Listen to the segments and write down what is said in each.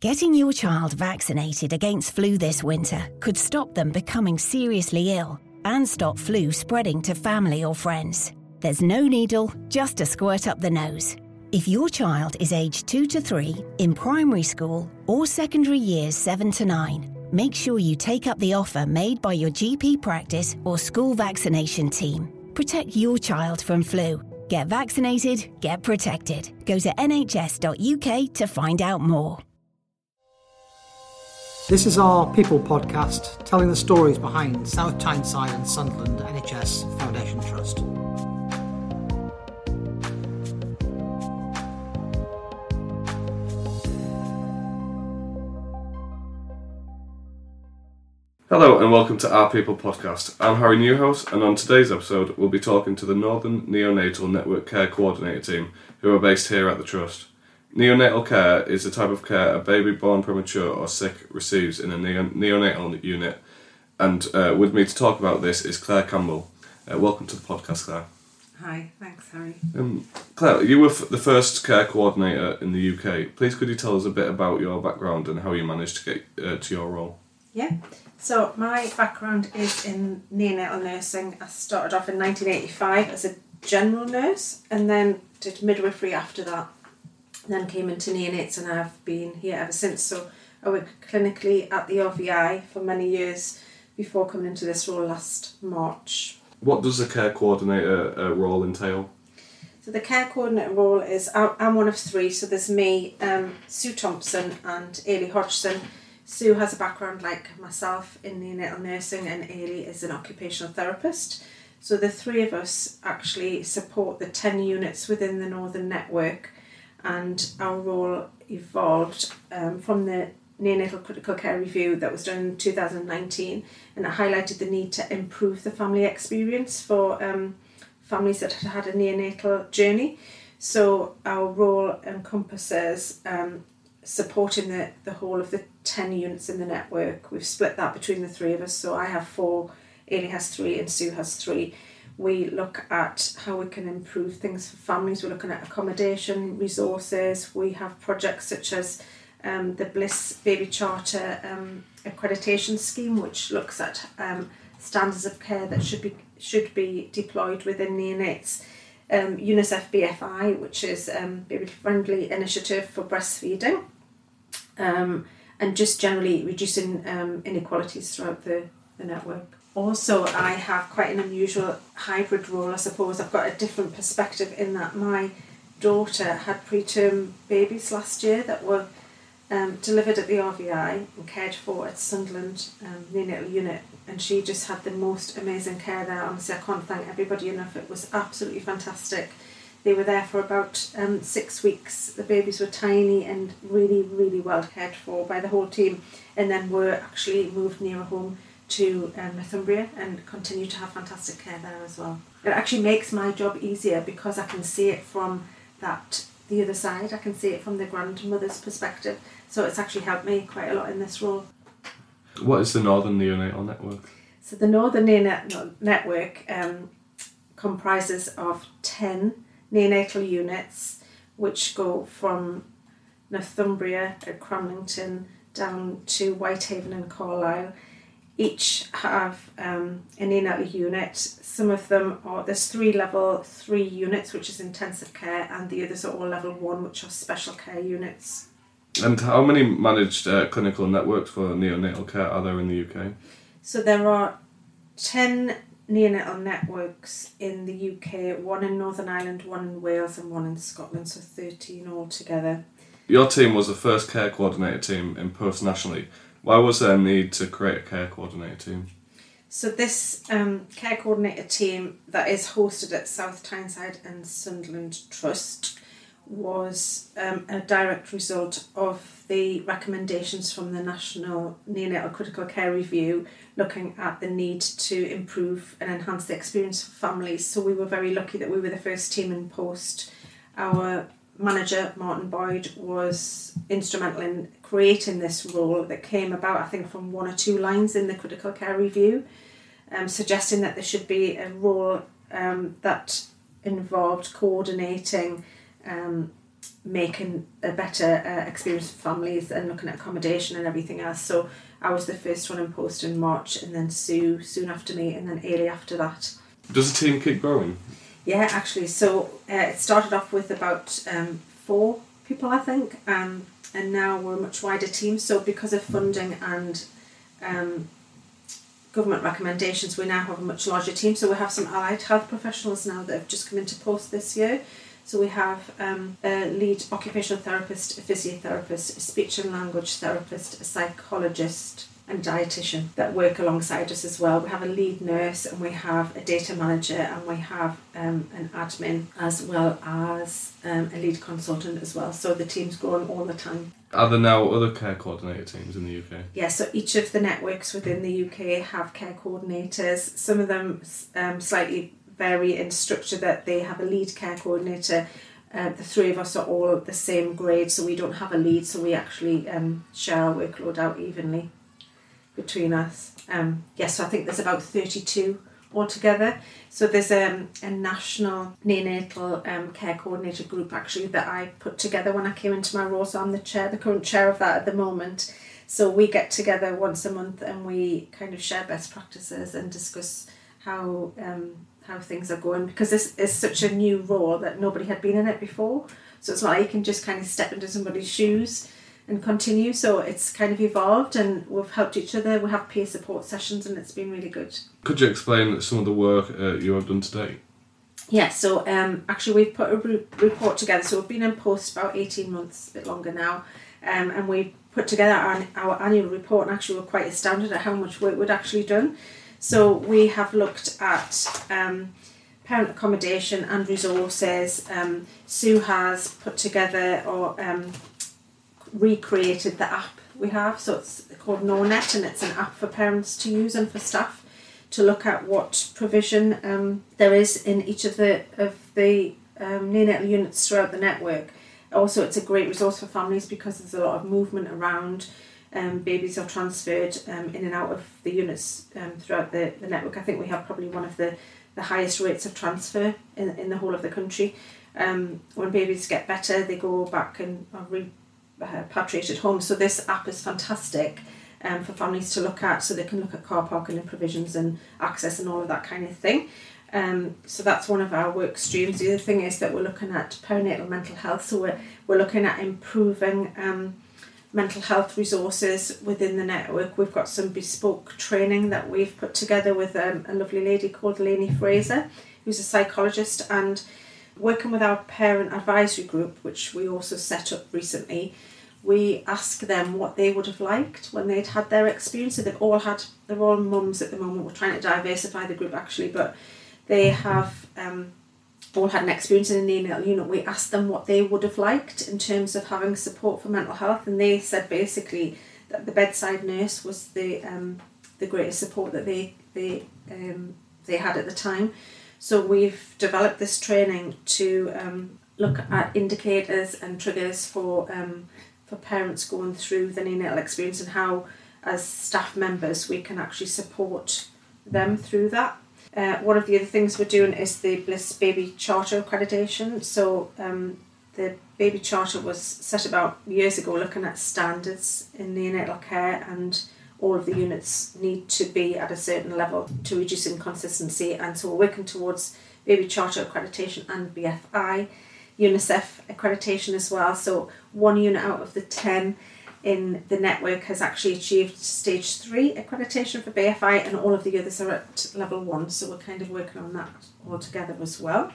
Getting your child vaccinated against flu this winter could stop them becoming seriously ill and stop flu spreading to family or friends. There's no needle, just a squirt up the nose. If your child is aged 2 to 3, in primary school, or secondary years 7 to 9, make sure you take up the offer made by your GP practice or school vaccination team. Protect your child from flu. Get vaccinated, get protected. Go to nhs.uk to find out more. This is our People podcast telling the stories behind South Tyneside and Sunderland NHS Foundation Trust. Hello and welcome to Our People podcast. I'm Harry Newhouse, and on today's episode, we'll be talking to the Northern Neonatal Network Care Coordinator team, who are based here at the Trust. Neonatal care is the type of care a baby born premature or sick receives in a neo- neonatal unit. And uh, with me to talk about this is Claire Campbell. Uh, welcome to the podcast, Claire. Hi, thanks, Harry. Um, Claire, you were f- the first care coordinator in the UK. Please, could you tell us a bit about your background and how you managed to get uh, to your role? Yeah, so my background is in neonatal nursing. I started off in 1985 as a general nurse and then did midwifery after that. Then came into neonates and I've been here ever since. So I worked clinically at the RVI for many years before coming into this role last March. What does the care coordinator uh, role entail? So the care coordinator role is I'm I'm one of three. So there's me, um, Sue Thompson, and Ailey Hodgson. Sue has a background like myself in neonatal nursing, and Ailey is an occupational therapist. So the three of us actually support the ten units within the Northern Network, and our role evolved um, from the neonatal critical care review that was done in 2019 and it highlighted the need to improve the family experience for um, families that had had a neonatal journey. So our role encompasses um, supporting the, the whole of the 10 units in the network. We've split that between the three of us. So I have four, Ailey has three, and Sue has three. We look at how we can improve things for families. We're looking at accommodation, resources. We have projects such as um, the Bliss Baby Charter um, accreditation scheme, which looks at um, standards of care that should be should be deployed within neonates. Um, UNICEF BFI, which is um, baby friendly initiative for breastfeeding, um, and just generally reducing um, inequalities throughout the, the network. Also, I have quite an unusual hybrid role, I suppose. I've got a different perspective in that my daughter had preterm babies last year that were um, delivered at the RVI and cared for at Sunderland um, neonatal unit, and she just had the most amazing care there. Honestly, I can't thank everybody enough. It was absolutely fantastic. They were there for about um, six weeks. The babies were tiny and really, really well cared for by the whole team, and then were actually moved nearer home to um, Northumbria and continue to have fantastic care there as well. It actually makes my job easier because I can see it from that the other side. I can see it from the grandmother's perspective. So it's actually helped me quite a lot in this role. What is the Northern Neonatal Network? So the Northern Neonatal Network um, comprises of 10 neonatal units which go from Northumbria at Cramlington down to Whitehaven and Carlisle. Each have um, a neonatal unit. Some of them are, there's three level three units, which is intensive care, and the others are all level one, which are special care units. And how many managed uh, clinical networks for neonatal care are there in the UK? So there are 10 neonatal networks in the UK, one in Northern Ireland, one in Wales, and one in Scotland, so 13 altogether. Your team was the first care coordinator team in post nationally. Why was there a need to create a care coordinator team? So this um, care coordinator team that is hosted at South Tyneside and Sunderland Trust was um, a direct result of the recommendations from the National Neonatal Critical Care Review looking at the need to improve and enhance the experience for families. So we were very lucky that we were the first team in post. Our manager, Martin Boyd, was instrumental in creating this role that came about, I think, from one or two lines in the Critical Care Review, um, suggesting that there should be a role um, that involved coordinating um, making a better uh, experience for families and looking at accommodation and everything else. So I was the first one in post in March, and then Sue soon after me, and then Ailey after that. Does the team keep growing? Yeah, actually. So uh, it started off with about um, four people, I think, um, and now we're a much wider team. So because of funding and um, government recommendations, we now have a much larger team. So we have some allied health professionals now that have just come into post this year. So we have um, a lead occupational therapist, a physiotherapist, a speech and language therapist, a psychologist, and dietitian that work alongside us as well. We have a lead nurse and we have a data manager and we have um, an admin as well as um, a lead consultant as well. So the team's growing all the time. Are there now other care coordinator teams in the UK? Yeah, so each of the networks within the UK have care coordinators. Some of them um, slightly vary in structure that they have a lead care coordinator. Uh, the three of us are all the same grade, so we don't have a lead, so we actually um, share our workload out evenly between us. Um, yes, so I think there's about 32 altogether. So there's um, a national neonatal um, care coordinator group actually that I put together when I came into my role. So I'm the chair, the current chair of that at the moment. So we get together once a month and we kind of share best practices and discuss how um, how things are going because this is such a new role that nobody had been in it before. So it's not like you can just kind of step into somebody's shoes and continue. So it's kind of evolved and we've helped each other. We have peer support sessions and it's been really good. Could you explain some of the work uh, you have done today? Yeah, so um, actually we've put a re- report together. So we've been in post about 18 months, a bit longer now. Um, and we put together our, our annual report and actually we're quite astounded at how much work we'd actually done. So we have looked at um, parent accommodation and resources. Um, Sue has put together or um, recreated the app we have. So it's called NorNet and it's an app for parents to use and for staff to look at what provision um, there is in each of the of the um, neonatal units throughout the network. Also, it's a great resource for families because there's a lot of movement around. Um, babies are transferred um, in and out of the units um, throughout the, the network. I think we have probably one of the, the highest rates of transfer in, in the whole of the country. Um, when babies get better, they go back and are repatriated home. So this app is fantastic um, for families to look at so they can look at car parking and provisions and access and all of that kind of thing. Um, so that's one of our work streams. The other thing is that we're looking at perinatal mental health. So we're, we're looking at improving um, mental health resources within the network. We've got some bespoke training that we've put together with um, a lovely lady called Lainey Fraser, who's a psychologist, and working with our parent advisory group, which we also set up recently. We ask them what they would have liked when they'd had their experience. So they've all had, they're all mums at the moment. We're trying to diversify the group actually, but they have um, all had an experience in an neonatal unit, we asked them what they would have liked in terms of having support for mental health, and they said basically that the bedside nurse was the um, the greatest support that they they um, they had at the time. So we've developed this training to um, look at indicators and triggers for um, for parents going through the neonatal experience and how, as staff members, we can actually support them through that. Uh, one of the other things we're doing is the Bliss Baby Charter accreditation. So um, the Baby Charter was set about years ago looking at standards in neonatal care and all of the units need to be at a certain level to reduce inconsistency and so we're working towards Baby Charter accreditation and BFI, UNICEF accreditation as well. So one unit out of the 10 in the network has actually achieved stage three accreditation for BFI, and all of the others are at level one. So we're kind of working on that all together as well.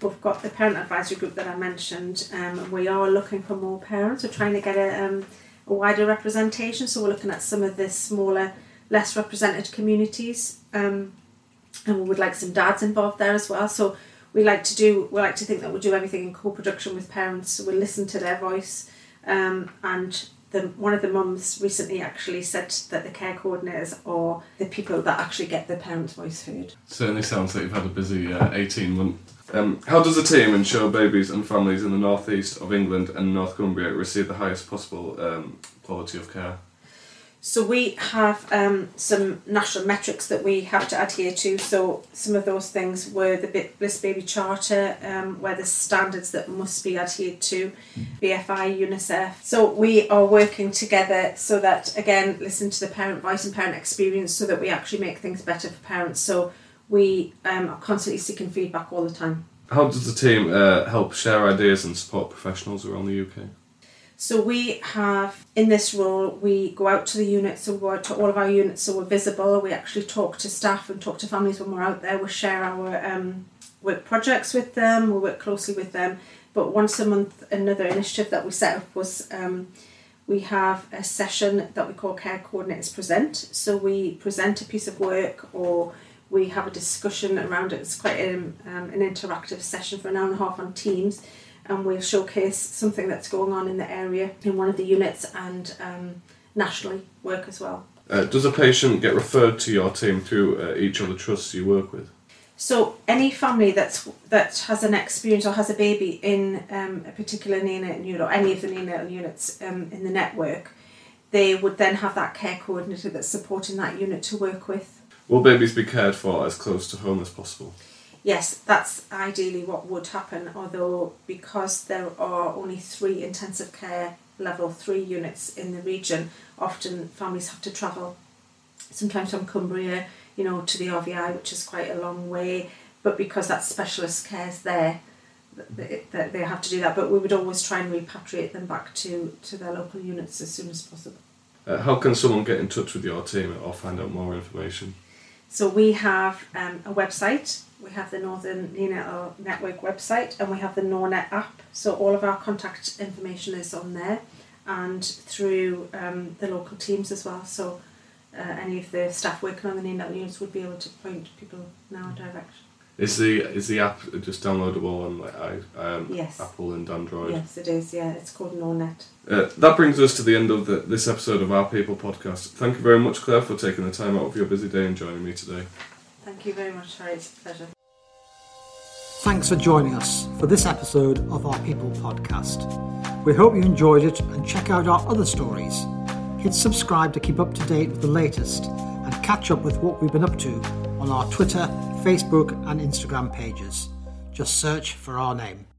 We've got the parent advisory group that I mentioned, um, we are looking for more parents. We're trying to get a, um, a wider representation, so we're looking at some of the smaller, less represented communities, um, and we would like some dads involved there as well. So we like to do, we like to think that we'll do everything in co-production with parents. So we'll listen to their voice, um, and the, one of the mums recently actually said that the care coordinators are the people that actually get the parents' voice heard. Certainly sounds like you've had a busy uh, 18 months. Um, how does the team ensure babies and families in the northeast of England and North Cumbria receive the highest possible um, quality of care? So we have um, some national metrics that we have to adhere to. So some of those things were the Bliss Baby Charter, um, where there's standards that must be adhered to, BFI, UNICEF. So we are working together so that again, listen to the parent voice and parent experience, so that we actually make things better for parents. So we um, are constantly seeking feedback all the time. How does the team uh, help share ideas and support professionals around the UK? So we have in this role we go out to the units, so we go out to all of our units, so we're visible. We actually talk to staff and talk to families when we're out there. We share our um, work projects with them. We work closely with them. But once a month, another initiative that we set up was um, we have a session that we call Care Coordinators Present. So we present a piece of work or we have a discussion around it. It's quite um, um, an interactive session for an hour and a half on Teams and we'll showcase something that's going on in the area in one of the units and um, nationally work as well. Uh, does a patient get referred to your team through uh, each of the trusts you work with? So any family that's that has an experience or has a baby in um, a particular neonatal unit or any of the neonatal units um, in the network, they would then have that care coordinator that's supporting that unit to work with. Will babies be cared for as close to home as possible? yes, that's ideally what would happen, although because there are only three intensive care level three units in the region, often families have to travel sometimes from Cumbria, you know, to the RVI, which is quite a long way, but because that specialist care's there, that they have to do that. But we would always try and repatriate them back to, to their local units as soon as possible. Uh, how can someone get in touch with your team or find out more information? So we have um, a website we have the Northern Neonatal Network website and we have the NorNet app. So all of our contact information is on there and through um, the local teams as well. So uh, any of the staff working on the neonatal units would be able to point people in our direction. Is the is the app just downloadable on like I, um, yes. Apple and Android? Yes, it is. Yeah, it's called NorNet. Uh, that brings us to the end of the, this episode of Our People podcast. Thank you very much, Claire, for taking the time out of your busy day and joining me today. Thank you very much, Harry. It's a pleasure. Thanks for joining us for this episode of our People podcast. We hope you enjoyed it and check out our other stories. Hit subscribe to keep up to date with the latest and catch up with what we've been up to on our Twitter, Facebook, and Instagram pages. Just search for our name.